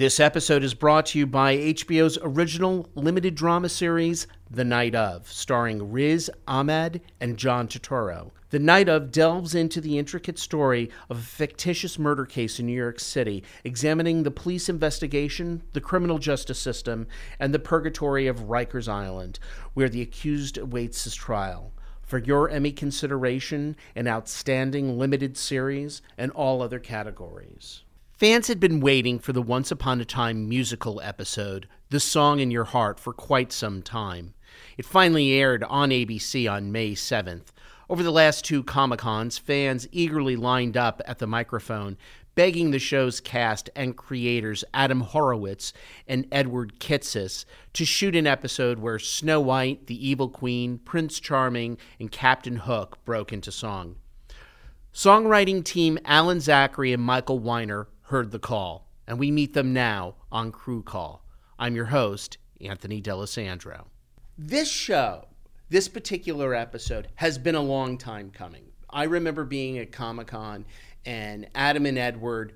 This episode is brought to you by HBO's original limited drama series, The Night of, starring Riz Ahmed and John Turturro. The Night of delves into the intricate story of a fictitious murder case in New York City, examining the police investigation, the criminal justice system, and the purgatory of Rikers Island, where the accused awaits his trial. For your Emmy consideration, an outstanding limited series, and all other categories. Fans had been waiting for the Once Upon a Time musical episode, The Song in Your Heart, for quite some time. It finally aired on ABC on May 7th. Over the last two Comic Cons, fans eagerly lined up at the microphone, begging the show's cast and creators, Adam Horowitz and Edward Kitsis, to shoot an episode where Snow White, the Evil Queen, Prince Charming, and Captain Hook broke into song. Songwriting team Alan Zachary and Michael Weiner heard the call, and we meet them now on Crew Call. I'm your host, Anthony D'Alessandro. This show, this particular episode, has been a long time coming. I remember being at Comic Con and Adam and Edward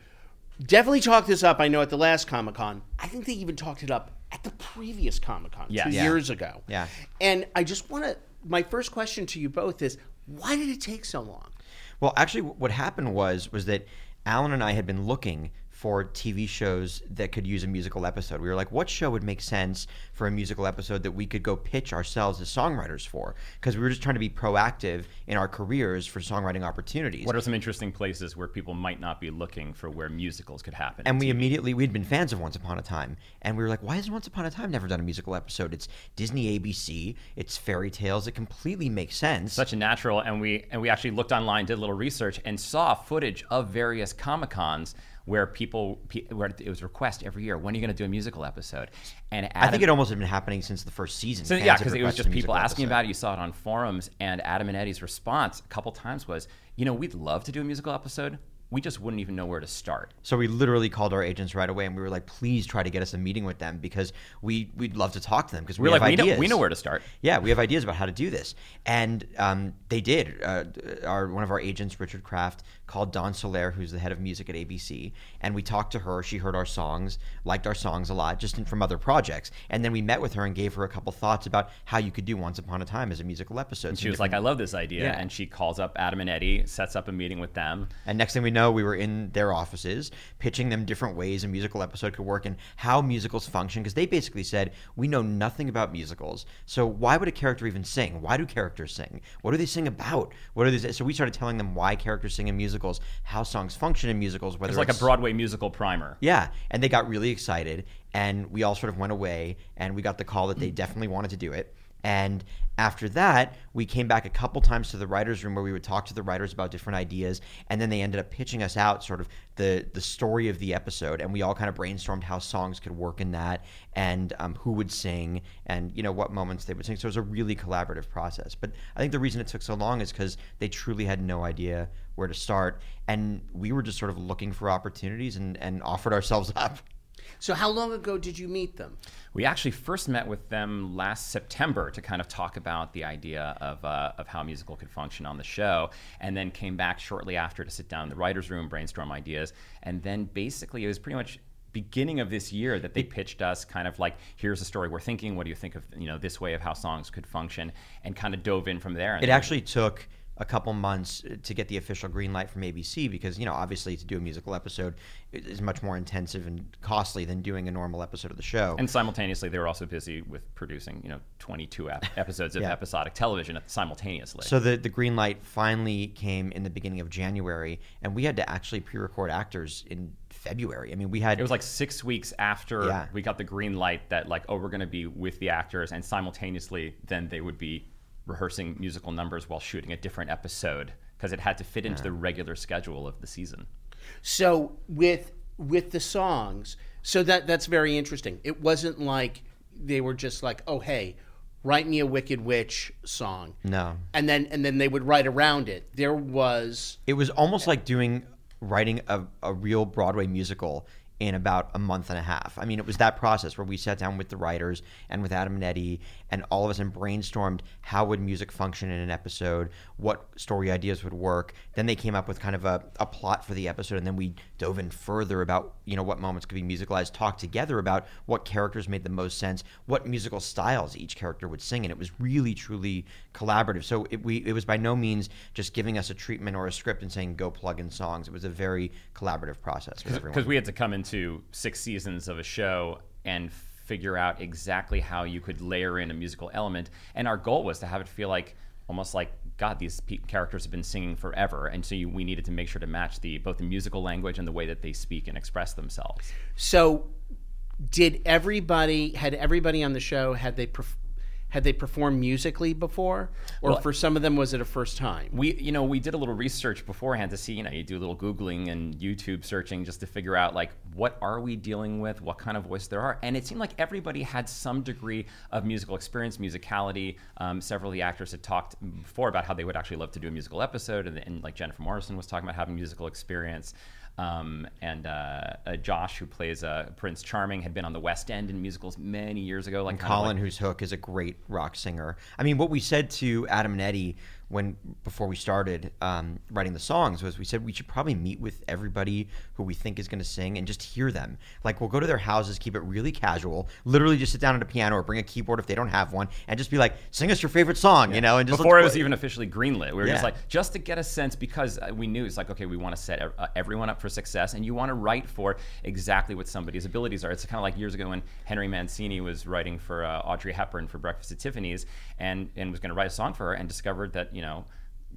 definitely talked this up. I know at the last Comic Con. I think they even talked it up at the previous Comic Con Yeah. two Yeah. years ago. Yeah. And I just want to. My first question to you both is, why did it take so long? Well, actually, what happened was was that Alan and I had been looking for TV shows that could use a musical episode. We were like, what show would make sense for a musical episode that we could go pitch ourselves as songwriters for? Because we were just trying to be proactive in our careers for songwriting opportunities. What are some interesting places where people might not be looking for where musicals could happen? and we TV? immediately we'd been fans of Once Upon a Time, and we were like, "Why has Once Upon a Time never done a musical episode? It's Disney ABC, it's fairy tales. It completely makes sense." such a natural and we and we actually looked online did a little research and saw footage of various comic cons where people where it was request every year when are you going to do a musical episode? And I think it almost had been happening since the first season. so yeah because it was just people asking episode. about it. You saw it on forums and adam and eddie's response a couple times was you know we'd love to do a musical episode. We just wouldn't even know where to start. So we literally called our agents right away, and we were like, "Please try to get us a meeting with them because we we'd love to talk to them because we we're have like we know, we know where to start. Yeah, we have ideas about how to do this, and um, they did. Uh, our one of our agents, Richard Kraft, called Dawn Soler, who's the head of music at ABC, and we talked to her. She heard our songs, liked our songs a lot, just from other projects, and then we met with her and gave her a couple thoughts about how you could do Once Upon a Time as a musical episode. and she was like i love this idea Yeah. and she calls up adam and eddie sets up a meeting with them And next thing we know, we were in their offices pitching them different ways a musical episode could work and how musicals function. Because they basically said, we know nothing about musicals. So why would a character even sing? Why do characters sing? What do they sing about? What are these? So we started telling them why characters sing in musicals, how songs function in musicals, whether it's like a broadway musical primer yeah, and they got really excited, and we all sort of went away, and we got the call that they definitely wanted to do it. And after that, we came back a couple times to the writers' room where we would talk to the writers about different ideas, and then they ended up pitching us out sort of the the story of the episode, and we all kind of brainstormed how songs could work in that, and um, who would sing, and you know what moments they would sing. So it was a really collaborative process. But I think the reason it took so long is because they truly had no idea where to start, and we were just sort of looking for opportunities and, and offered ourselves up. So, how long ago did you meet them? We actually first met with them last September to kind of talk about the idea of, uh, of how musical could function on the show, and then came back shortly after to sit down in the writers' room, brainstorm ideas, and then basically it was pretty much beginning of this year that they pitched us kind of like here's a story we're thinking what do you think of you know this way of how songs could function and kind of dove in from there and It actually took a couple months uh, to get the official green light from ABC because you know obviously to do a musical episode is much more intensive and costly than doing a normal episode of the show. and simultaneously they were also busy with producing you know 22 ep- episodes of Yeah. episodic television simultaneously So the the green light finally came in the beginning of January, and we had to actually pre-record actors in February. I mean, we had It was like six weeks after Yeah. we got the green light that like, oh, we're going to be with the actors, and simultaneously, then they would be rehearsing musical numbers while shooting a different episode because it had to fit into the regular schedule of the season. So with with the songs, so that that's very interesting. It wasn't like they were just like, "Oh, hey, write me a Wicked Witch song." no. And then and then they would write around it. There was It was almost like doing writing a, a real Broadway musical in about a month and a half. I mean, it was that process where we sat down with the writers and with Adam and Eddie, and all of us and brainstormed how would music function in an episode, what story ideas would work. Then they came up with kind of a, a plot for the episode, and then we dove in further about you know what moments could be musicalized, talked together about what characters made the most sense, what musical styles each character would sing, and it was really truly collaborative. So it, we it was by no means just giving us a treatment or a script and saying go plug in songs. It was a very collaborative process because we had to come into six seasons of a show and figure out exactly how you could layer in a musical element. And our goal was to have it feel like almost like god these characters have been singing forever. And so you, we needed to make sure to match the both the musical language and the way that they speak and express themselves. So, did everybody had everybody on the show had they perf- had they performed musically before, or Well- for some of them was it a first time? we you know we did a little research beforehand to see you know you do a little googling and youtube searching just to figure out like what are we dealing with? What kind of voice there are? And it seemed like everybody had some degree of musical experience musicality. Um, several of the actors had talked before about how they would actually love to do a musical episode. And, and like jennifer morrison was talking about having musical experience um, and uh, uh, Josh, who plays uh, Prince Charming, had been on the West End in musicals many years ago. Like Colin, like- who's Hook, is a great rock singer. I mean, what we said to Adam and Eddie when before we started um, writing the songs was we said we should probably meet with everybody who we think is going to sing and just hear them. Like we'll go to their houses, keep it really casual, literally just sit down at a piano or bring a keyboard if they don't have one, and just be like, "Sing us your favorite song," you know, and just before it was even officially greenlit. We were just like, just to get a sense, because uh, we knew it's like, okay, we want to set uh, everyone up for success, and you want to write for exactly what somebody's abilities are. It's kind of like years ago when Henry Mancini was writing for uh, Audrey Hepburn for Breakfast at Tiffany's, and and was going to write a song for her, and discovered that you know.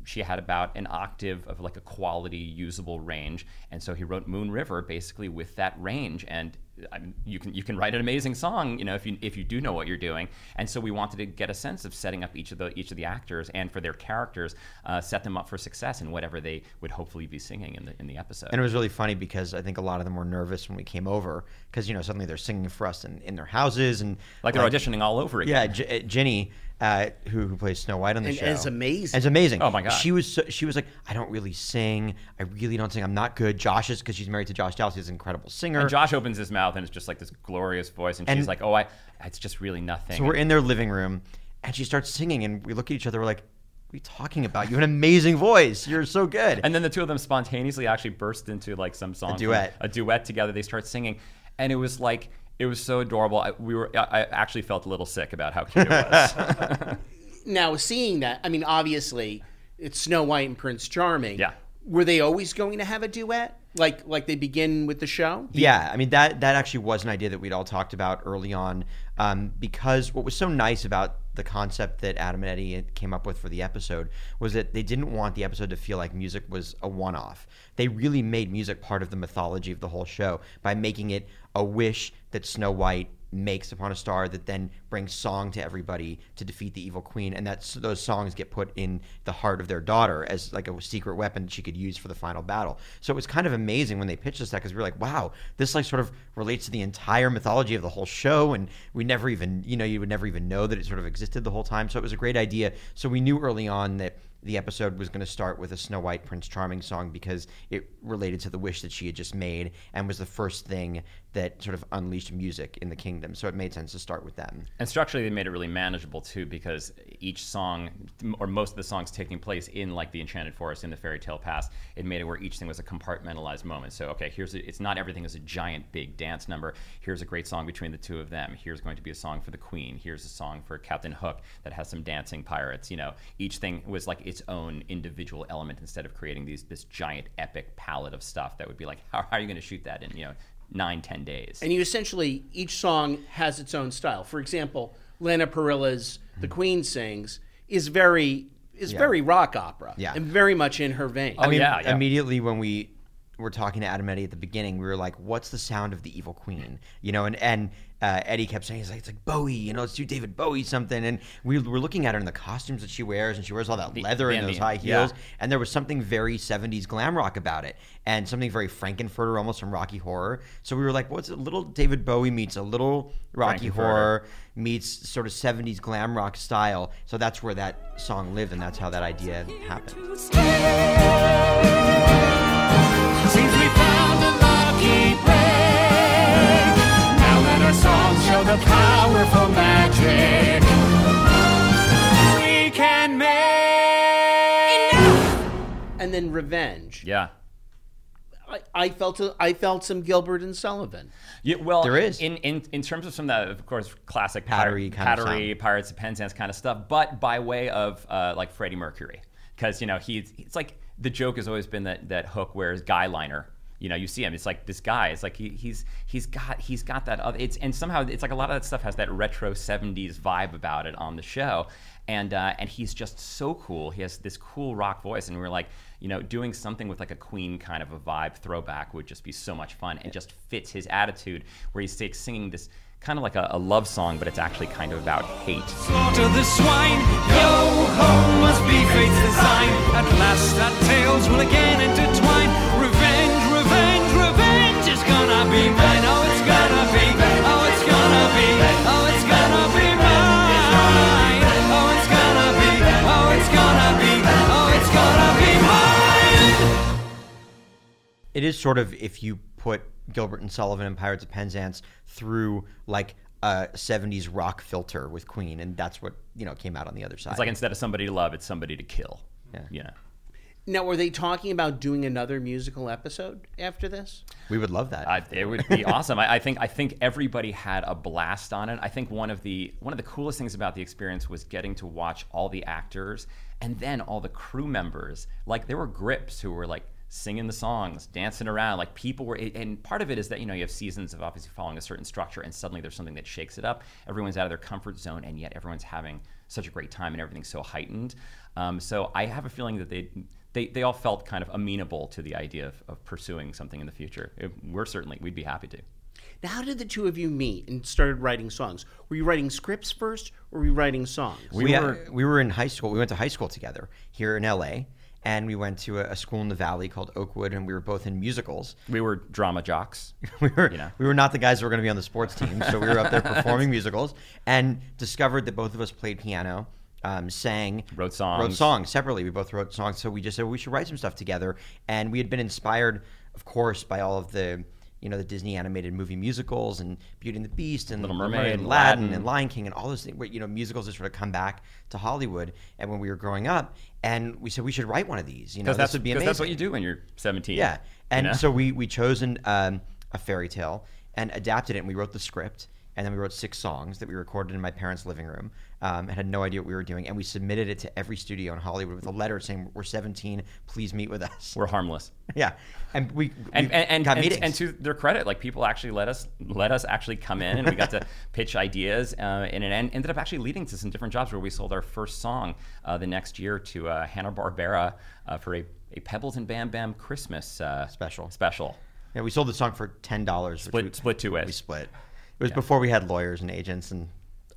She had about an octave of like a quality usable range, and so he wrote Moon River basically with that range. And I mean, you can you can write an amazing song, you know, if you if you do know what you're doing. And so we wanted to get a sense of setting up each of the each of the actors and for their characters, uh, set them up for success in whatever they would hopefully be singing in the in the episode. And it was really funny because I think a lot of them were nervous when we came over because you know suddenly they're singing for us in, in their houses and like they're auditioning all over again. Yeah, J- uh, Jenny, uh, who who plays Snow White on the And show, it's amazing. It's amazing. Oh, my God. She was so, she was like, I don't really sing. I really don't sing. I'm not good. Josh is because she's married to Josh Dallas. He's an incredible singer. And Josh opens his mouth and it's just like this glorious voice, and, And- she's like, "Oh, I, it's just really nothing." so we're in their living room, and she starts singing, and we look at each other. We're like, What are you talking about? You have an amazing voice. You're so good. And then the two of them spontaneously actually burst into like some song, from- duet. a duet together. They start singing, and it was like it was so adorable. I, we were, I I actually felt a little sick about how cute it was. Now, seeing that, I mean, obviously, it's Snow White and Prince Charming. Yeah. Were they always going to have a duet, like like they begin with the show? Yeah, I mean that that actually was an idea that we'd all talked about early on, um, because what was so nice about the concept that Adam and Eddie came up with for the episode was that they didn't want the episode to feel like music was a one-off. They really made music part of the mythology of the whole show by making it a wish that Snow White makes upon a star that then brings song to everybody to defeat the evil queen. And that those songs get put in the heart of their daughter as like a secret weapon she could use for the final battle. So it was kind of amazing when they pitched us that because we were like wow this like sort of relates to the entire mythology of the whole show. And we never even you know you would never even know that it sort of existed the whole time. So it was a great idea. So we knew early on that the episode was going to start with a Snow White Prince Charming song because it related to the wish that she had just made and was the first thing that sort of unleashed music in the kingdom. So it made sense to start with them. And structurally, they made it really manageable too, because each song, or most of the songs, taking place in like the Enchanted Forest in the Fairy Tale Pass, it made it where each thing was a compartmentalized moment. So, okay, here's a, it's not everything is a giant big dance number. Here's a great song between the two of them. Here's going to be a song for the Queen. Here's a song for Captain Hook that has some dancing pirates. You know, each thing was like its own individual element instead of creating these this giant epic palette of stuff that would be like, how, how are you going to shoot that in you know nine ten days? And you essentially each song has its own style. For example, Lana Parrilla's "The hmm. Queen Sings" is very is very rock opera, Yeah. and very much in her vein. Oh, yeah, yeah. Immediately when we were talking to Adam Eddie at the beginning, we were like, "What's the sound of the evil queen?" You know, and and uh, Eddie kept saying, "He's like, it's like Bowie, you know, let's do David Bowie something." And we were looking at her in the costumes that she wears, and she wears all that leather and those high yeah. heels, and there was something very '70s glam rock about it, and something very Frank-N-Furter, almost from Rocky Horror. So we were like, "What's a little David Bowie meets a little Rocky Horror." meets sort of 70s glam rock style. So that's where that song lived, and that's how that idea happened. And then revenge. Yeah. I, I felt a, I felt some Gilbert and Sullivan. Yeah, well, there is in, in in terms of some of that, of course, classic pattery, pattery, pattery Pirates of Penzance kind of stuff, but by way of uh, like Freddie Mercury because you know he's it's like the joke has always been that that Hook wears guy liner. You know, you see him. It's like this guy. It's like he, he's he's got he's got that other. It's and somehow it's like a lot of that stuff has that retro '70s vibe about it on the show, and uh, and he's just so cool. He has this cool rock voice, and we are like, you know, doing something with like a Queen kind of a vibe throwback would just be so much fun and just fits his attitude where he's like, singing this kind of like a, a love song, but it's actually kind of about hate. Slaughter the swine, yo ho, must be fate's design. At last our tales will again intertwine. Revenge, revenge, revenge is gonna be mine. Oh, it's gonna be, oh, it's gonna be, oh, it's gonna be mine. Oh, it's gonna be, oh, it's gonna be, oh, it's gonna be mine. it is sort of if you put Gilbert and Sullivan and Pirates of Penzance through like a 70s rock filter with Queen, and that's what you know came out on the other side. It's like instead of somebody to love, it's somebody to kill. Yeah. You know. Now, were they talking about doing another musical episode after this? we would love that. I, it would be awesome. I, I think I think everybody had a blast on it. I think one of the one of the coolest things about the experience was getting to watch all the actors and then all the crew members. Like there were grips who were like singing the songs, dancing around. Like people were, and part of it is that you know you have seasons of obviously following a certain structure, and suddenly there's something that shakes it up. Everyone's out of their comfort zone, and yet everyone's having such a great time, and everything's so heightened. Um, so I have a feeling that they. They, they all felt kind of amenable to the idea of, of pursuing something in the future. It- we're certainly, we'd be happy to. Now, how did the two of you meet and started writing songs? Were you writing scripts first, or were you writing songs? we, were we were in high school. We went to high school together here in LA, and we went to a, a school in the Valley called Oakwood, and we were both in musicals. We were drama jocks. We were You know. we were not the guys who were going to be on the sports team, so we were up there performing musicals, and discovered that both of us played piano. Um, sang, Wrote songs. wrote songs separately. We both wrote songs, so we just said we should write some stuff together. And we had been inspired, of course, by all of the, you know, the Disney animated movie musicals and Beauty and the Beast and Little Mermaid, and Aladdin, Aladdin. and Lion King and all those things. Where you know musicals just sort of come back to Hollywood. And when we were growing up, and we said we should write one of these. You know, that's, would be amazing. that's what you do when you're 17. Yeah, you and know? so we we chose an, um, a fairy tale and adapted it, and we wrote the script, and then we wrote six songs that we recorded in my parents' living room, um, and had no idea what we were doing, and we submitted it to every studio in Hollywood with a letter saying we're 17, please meet with us. we're harmless. yeah, and we, And, we and, and, got and, meetings. and to their credit, like people actually let us let us actually come in, and we got to pitch ideas, uh, and it en- ended up actually leading to some different jobs where we sold our first song uh, the next year to uh, Hanna Barbera uh, for a, a Pebbles and Bam Bam Christmas uh, Special. Special. yeah, we sold the song for ten dollars. Split split two We ways. split. It was before we had lawyers and agents and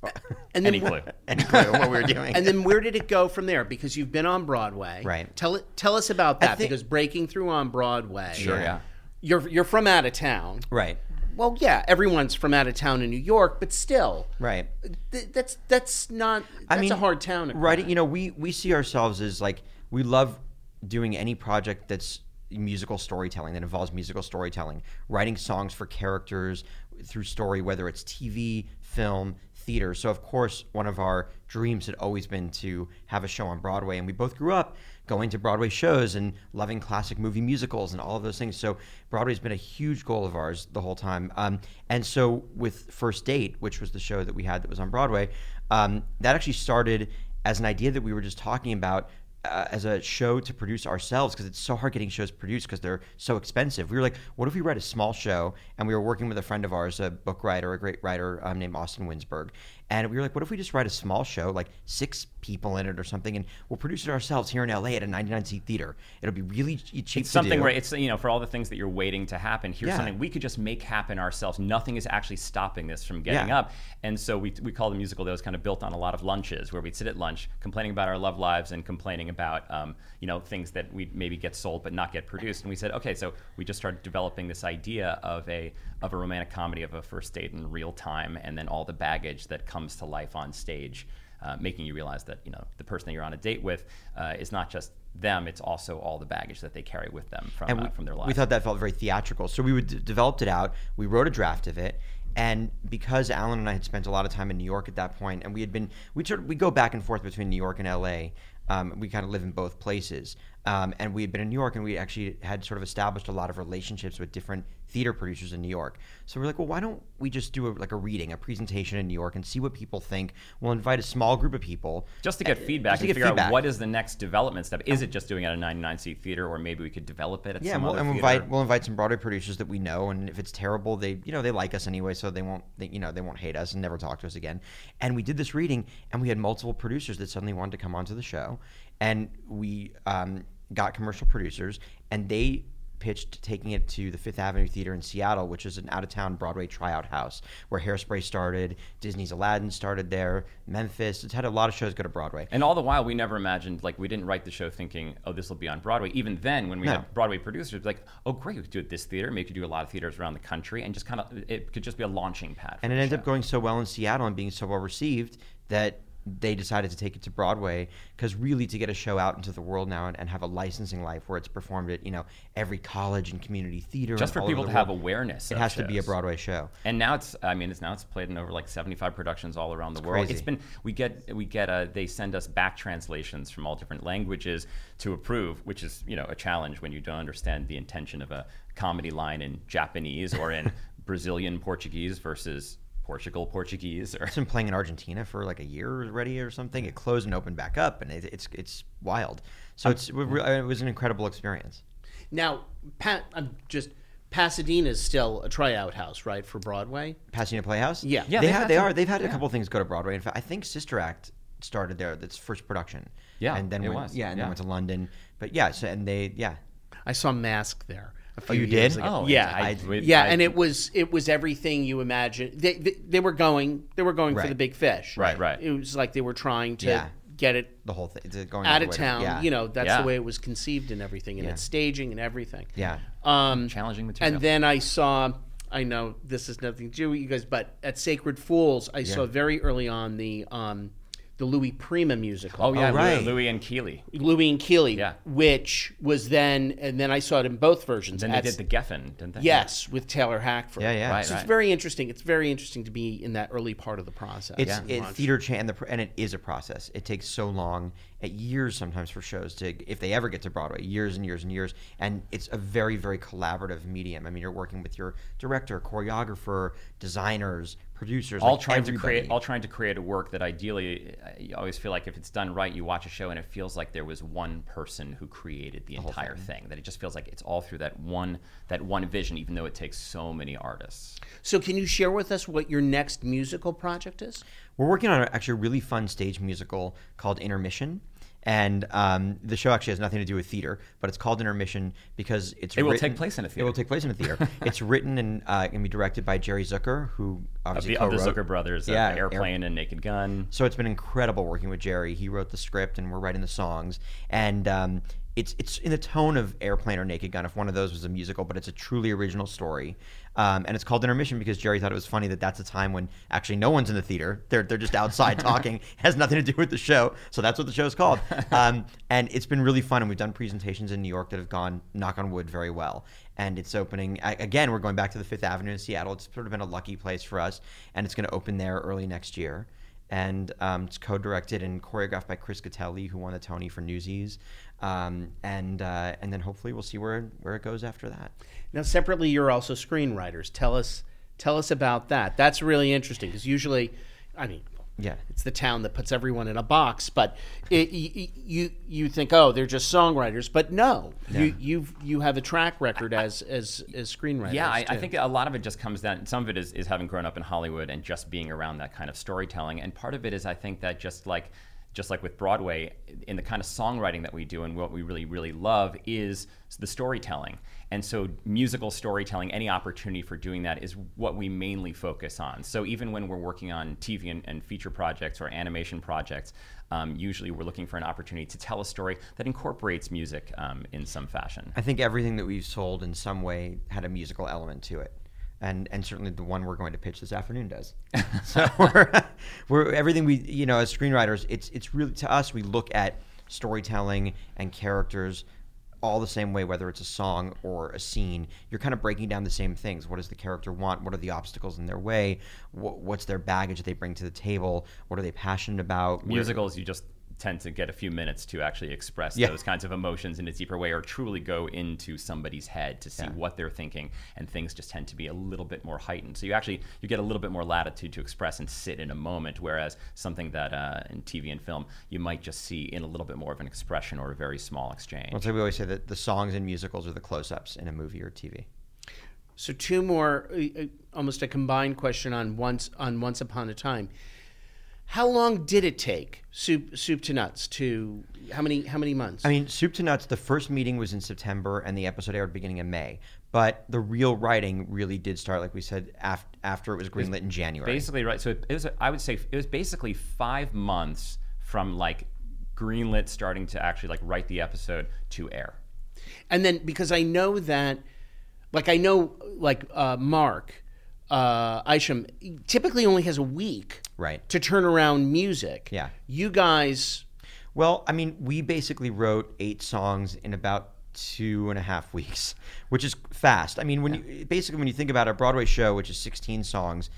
And Any clue? any clue what we were doing. And then where did it go from there? Because you've been on Broadway. Right. Tell it. Tell us about that. think- because breaking through on Broadway. Sure, yeah. You're you're from out of town. right, Well, yeah, everyone's from out of town in New York, but still, right. th- that's that's not. That's a hard town. To writing you know we we see ourselves as like we love doing any project that's musical storytelling that involves musical storytelling writing songs for characters through story whether it's tv film theater. So of course one of our dreams had always been to have a show on broadway and we both grew up going to broadway shows and loving classic movie musicals and all of those things. So broadway's been a huge goal of ours the whole time. Um, and so with first date which was the show that we had that was on broadway um, that actually started as an idea that we were just talking about uh, as a show to produce ourselves because it's so hard getting shows produced because they're so expensive. We were like, what if we write a small show? And we were working with a friend of ours, a book writer, a great writer um, named Austin Winsberg. And we were like, what if we just write a small show, like six people in it or something, and we'll produce it ourselves here in LA at a 99 seat theater. It'll be really cheap It's something do. where it's you know for all the things that you're waiting to happen. Here's Yeah. something we could just make happen ourselves. Nothing is actually stopping this from getting Yeah. up. And so we we call the musical that was kind of built on a lot of lunches where we'd sit at lunch complaining about our love lives and complaining about um, you know things that we maybe get sold but not get produced. And we said okay, so we just started developing this idea of a of a romantic comedy of a first date in real time, and then all the baggage that comes to life on stage. Uh, making you realize that you know the person that you're on a date with uh, is not just them; it's also all the baggage that they carry with them from and uh, from their lives. we thought that felt very theatrical. So we would d- developed it out. We wrote a draft of it, and because Alan and I had spent a lot of time in New York at that point, and we had been we sort of, we go back and forth between New York and L.A. Um, we kind of live in both places. Um, and we had been in New York, and we actually had sort of established a lot of relationships with different theater producers in New York. So we're like, well, why don't we just do a, like a reading, a presentation in New York, and see what people think? We'll invite a small group of people just to get uh, feedback to and get figure feedback. out what is the next development step. Is it just doing it at a 99 seat theater, or maybe we could develop it at Yeah, some we'll, other and we'll theater? invite we'll invite some Broadway producers that we know, and if it's terrible, they you know they like us anyway, so they won't they, you know they won't hate us and never talk to us again. And we did this reading, and we had multiple producers that suddenly wanted to come onto the show, and we um, got commercial producers, and they pitched taking it to the Fifth Avenue Theater in Seattle, which is an out of town Broadway tryout house where Hairspray started, Disney's Aladdin started there, Memphis. It's had a lot of shows go to Broadway. And all the while, we never imagined, like, we didn't write the show thinking, oh, this will be on Broadway. Even then, when we No. had Broadway producers, like, oh, great, we could do it this theater. Maybe we could do a lot of theaters around the country, and just kind of, it could just be a launching pad. For and it ended show. up going so well in Seattle and being so well received that they decided to take it to Broadway because really to get a show out into the world now and, and have a licensing life where it's performed at you know every college and community theater Just for people to the have awareness. it has to be a. Broadway show. And now it's, I mean, it's now it's played in over like 75 productions all around the world. crazy. It's been, we get, we get, uh, they send us back translations from all different languages to approve, which is, you know, a challenge when you don't understand the intention of a comedy line in Japanese or in Brazilian Portuguese versus Portugal Portuguese or It's been playing in Argentina for like a year already or something. It closed and opened back up, and it, it's it's wild. So it's it re- it was an incredible experience. Now, Pat, I'm just Pasadena's still a tryout house, right, for Broadway? Pasadena Playhouse. Yeah. Yeah, they they've they some- are they've had a yeah. couple things go to Broadway. In fact, I think Sister Act started there. That's first production. Yeah, and then it went, was. yeah, and Yeah. then went to London. But yeah, so and they yeah. I saw Mask there. A few you years did? ago. Oh, yeah, I- we- yeah, I- and it was it was everything you imagine. They they, they were going they were going for the big fish. Right, right. It was like they were trying to Yeah. get it The whole thing going out of way to- town. yeah. You know, that's Yeah. the way it was conceived and everything, and Yeah. its staging and everything. Yeah. Um, challenging material. and then I saw. I know this is nothing to do with you guys, but at Sacred Fools, I saw very early on the um, the Louis Prima musical. oh, yeah, Oh, right. Louis and Keeley. Louis and Keeley, Yeah. which was then, and then I saw it in both versions. Then they did the Geffen, didn't they? yes, with Taylor Hackford. Yeah, yeah. Right, So it's very interesting. It's very interesting to be in that early part of the process. It's and it, watch. theater cha- and the and it is a process. It takes so long, at years sometimes for shows to if they ever get to Broadway, years and years and years. And it's a very very collaborative medium. I mean, you're working with your director, choreographer, designers, producers, all like trying to create all trying to create a work that ideally uh, you always feel like if it's done right you watch a show and it feels like there was one person who created the, entire thing. that it just feels like it's all through that one that one vision even though it takes so many artists So, can you share with us what your next musical project is? We're working on a- actually a really fun stage musical called Intermission. And um, the show actually has nothing to do with theater, but it's called Intermission because it's It will written- take place in a theater. It will take place in a theater. it's written and uh, to be directed by Jerry Zucker, who of obviously the, of the Zucker brothers of Yeah, Air- Airplane and Naked Gun So it's been incredible working with Jerry. He wrote the script, and we're writing the songs. And um, it's it's in the tone of Airplane or Naked Gun, if one of those was a musical, but it's a truly original story. Um, and it's called Intermission because Jerry thought it was funny that that's a time when actually no one's in the theater. They're they're just outside talking. It has nothing to do with the show. So that's what the show's called. Um, and it's been really fun. And we've done presentations in New York that have gone knock on wood very well. And it's opening again. We're going back to the Fifth Avenue in Seattle. It's sort of been a lucky place for us, and it's going to open there early next year and um, it's co-directed and choreographed by Chris Gattelli, who won the Tony for Newsies, um, and uh, and then hopefully we'll see where where it goes after that. Now, separately, you're also screenwriters. Tell us, tell us about that. That's really interesting because usually, I mean, Yeah. it's the town that puts everyone in a box. But it, you, you you think, oh, they're just songwriters, but no, you you you have a track record as as as screenwriters. Yeah, I, I think a lot of it just comes down. Some of it is, is having grown up in Hollywood and just being around that kind of storytelling, and part of it is I think that just like just like with Broadway, in the kind of songwriting that we do and what we really really love is the storytelling. And so musical storytelling, any opportunity for doing that is what we mainly focus on. So even when we're working on TV and, and feature projects or animation projects, um, usually we're looking for an opportunity to tell a story that incorporates music um, in some fashion. I think everything that we've sold in some way had a musical element to it. And, and certainly the one we're going to pitch this afternoon does. so we're, we're everything we you know as screenwriters, it's it's really to us we look at storytelling and characters all the same way, whether it's a song or a scene. You're kind of breaking down the same things. What does the character want? What are the obstacles in their way? What, what's their baggage that they bring to the table? What are they passionate about? Where- musicals you just tend to get a few minutes to actually express Yeah. those kinds of emotions in a deeper way or truly go into somebody's head to see what they're thinking and things just tend to be a little bit more heightened so you actually you get a little bit more latitude to express and sit in a moment whereas something that uh, in tv and film you might just see in a little bit more of an expression or a very small exchange That's why we always say that the songs in musicals are the close-ups in a movie or TV. So two more, uh, uh, almost a combined question on once on Once Upon a Time. How long did it take soup soup to nuts to how many how many months? I mean, Soup to Nuts, the first meeting was in September and the episode aired beginning of May. But the real writing really did start, like we said, af- after it was greenlit in January. Basically, right. So it, it was. I would say it was basically five months from like greenlit starting to actually like write the episode to air. and then because I know that, like I know like uh, Mark uh, Isham typically only has a week Right. to turn around music. Yeah. you guys. Well, I mean, we basically wrote eight songs in about two and a half weeks, which is fast. I mean, when you basically when you think about a Broadway show, which is 16 songs,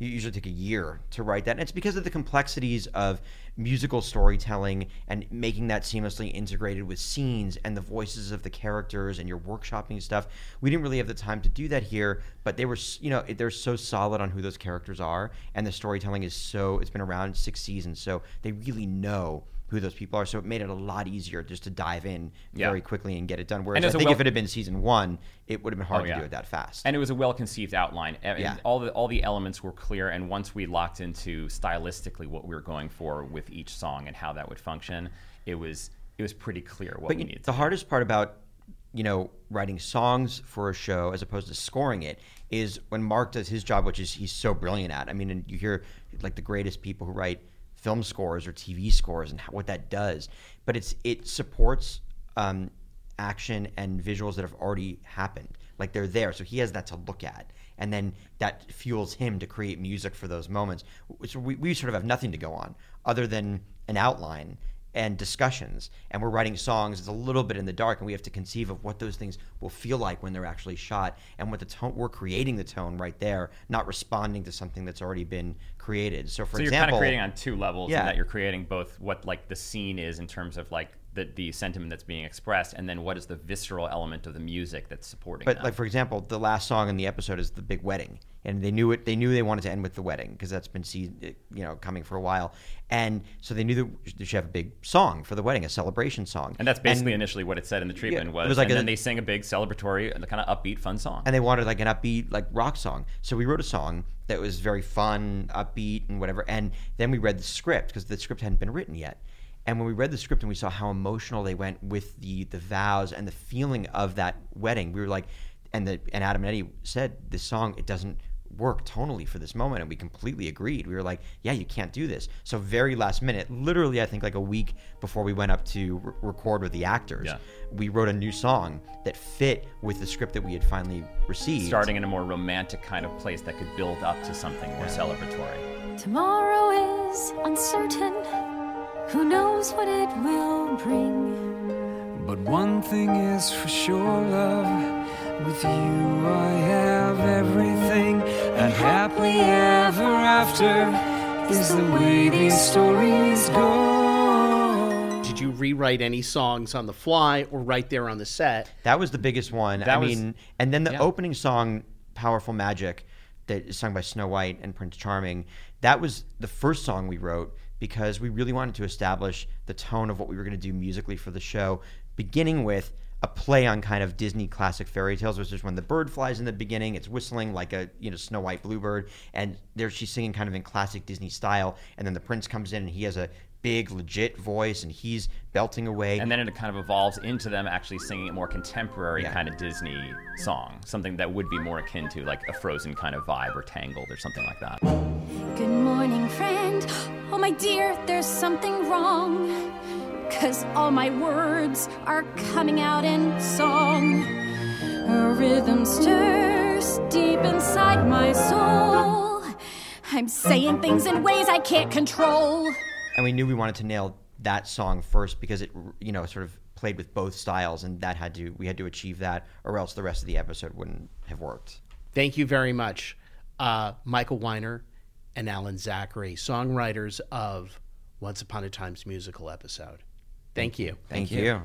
you usually take a year to write that. And it's because of the complexities of musical storytelling and making that seamlessly integrated with scenes and the voices of the characters and your workshopping stuff. We didn't really have the time to do that here, but they were, you know, they're so solid on who those characters are, and the storytelling is so. It's been around six seasons, so they really know who those people are. So it made it a lot easier just to dive in Yeah. very quickly and get it done. Whereas I think well- if it had been season one, it would have been hard Oh, to do it that fast. And it was a well-conceived outline. And Yeah. all the all the elements were clear. And once we locked into stylistically what we were going for with each song and how that would function, it was it was pretty clear what but we you- needed. the hardest part about you know writing songs for a show as opposed to scoring it is when Mark does his job, which is he's so brilliant at. I mean, and you hear like the greatest people who write film scores or TV scores and how, what that does, but it's it supports um, action and visuals that have already happened. Like they're there, so he has that to look at, and then that fuels him to create music for those moments. So we, we sort of have nothing to go on other than an outline and discussions and we're writing songs it's a little bit in the dark and we have to conceive of what those things will feel like when they're actually shot and what the tone we're creating the tone right there not responding to something that's already been created so for example, so you're kind of creating on two levels Yeah. in that you're creating both what like the scene is in terms of like the, the sentiment that's being expressed and then what is the visceral element of the music that's supporting it. but that. like for example the last song in the episode is the big wedding and they knew it they knew they wanted to end with the wedding because that's been seen you know coming for a while and so they knew that they should have a big song for the wedding a celebration song and that's basically initially what it said in the treatment it was, was like and a- then they sang a big celebratory kind of upbeat fun song and they wanted like an upbeat like rock song so we wrote a song that was very fun upbeat and whatever and then we read the script because the script hadn't been written yet and when we read the script and we saw how emotional they went with the the vows and the feeling of that wedding we were like and the and adam and eddie said this song it doesn't work tonally for this moment and we completely agreed. We were like yeah you can't do this. So very last minute literally i think like a week before we went up to re- record with the actors Yeah. we wrote a new song that fit with the script that we had finally received. Starting in a more romantic kind of place that could build up to something more celebratory. Tomorrow is uncertain. Who knows what it will bring? But one thing is for sure, love. With you, I have everything, and happily ever after is the way these stories go. Did you rewrite any songs on the fly or right there on the set? That was the biggest one. I was- mean, and then the yeah. opening song, "Powerful Magic," that is sung by Snow White and Prince Charming. That was the first song we wrote because we really wanted to establish the tone of what we were going to do musically for the show, beginning with a play on kind of Disney classic fairy tales, which is when the bird flies in the beginning, it's whistling like a you know Snow White bluebird, and there she's singing kind of in classic Disney style, and then the prince comes in and he has a big legit voice and he's belting away. and then it kind of evolves into them actually singing a more contemporary Yeah. kind of Disney song, something that would be more akin to like a Frozen kind of vibe or Tangled or something like that. Good morning, friend. Oh, my dear, there's something wrong. Cause all my words are coming out in song. A rhythm stirs deep inside my soul. I'm saying things in ways I can't control. And we knew we wanted to nail that song first because it you know sort of played with both styles and that had to we had to achieve that or else the rest of the episode wouldn't have worked Thank you very much, uh, Michael Weiner and Alan Zachary, songwriters of Once Upon a Time's musical episode. Thank you. Thank you.